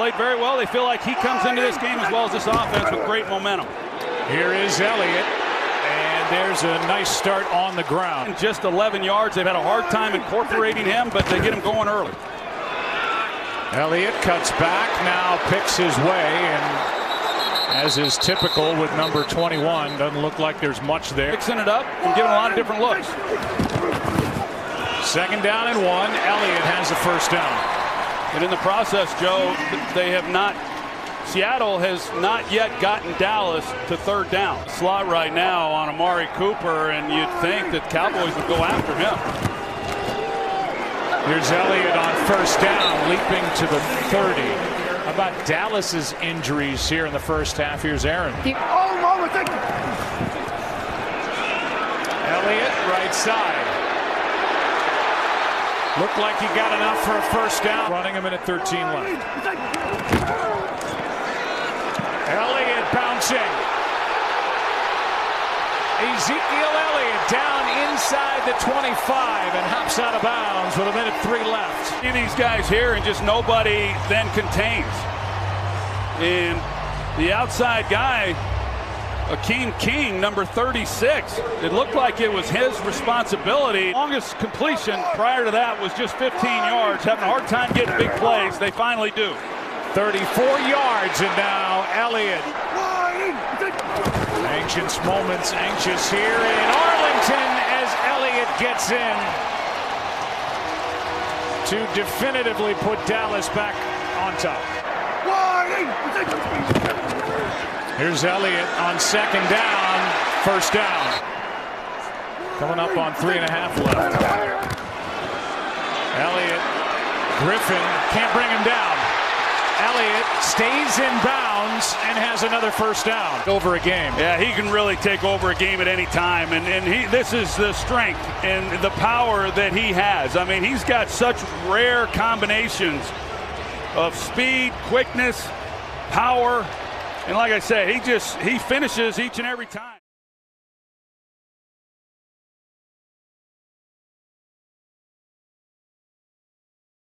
played very well. They feel like he comes into this game as well as this offense with great momentum. Here is Elliott. And there's a nice start on the ground. Just 11 yards. They've had a hard time incorporating him, but they get him going early. Elliott cuts back, now picks his way, and as is typical with number 21, doesn't look like there's much there. Mixing it up and giving a lot of different looks. Second down and one. Elliott has the first down. And in the process, Joe, they have not Seattle has not yet gotten Dallas to third down. Slot right now on Amari Cooper, and you'd think that Cowboys would go after him. Here's Elliott on first down, leaping to the 30. How about Dallas's injuries here in the first half? Here's Aaron. Elliott, right side. Looked like he got enough for a first down. Running a minute 13 left. Elliott bouncing. Ezekiel Elliott down inside the 25 and hops out of bounds with a minute three left. See these guys here and just nobody then contains. And the outside guy, Akeem King, number 36. It looked like it was his responsibility. Longest completion prior to that was just 15 yards. Having a hard time getting big plays. They finally do. 34 yards and now Elliott. Anxious moments, anxious here in Arlington as Elliott gets in to definitively put Dallas back on top. Here's Elliott on second down, first down. Coming up on three and a half left. Elliott, Griffin can't bring him down. Elliott stays in bounds and has another first down over a game. Yeah, he can really take over a game at any time, and and he this is the strength and the power that he has. I mean, he's got such rare combinations of speed, quickness, power, and like I said, he just he finishes each and every time.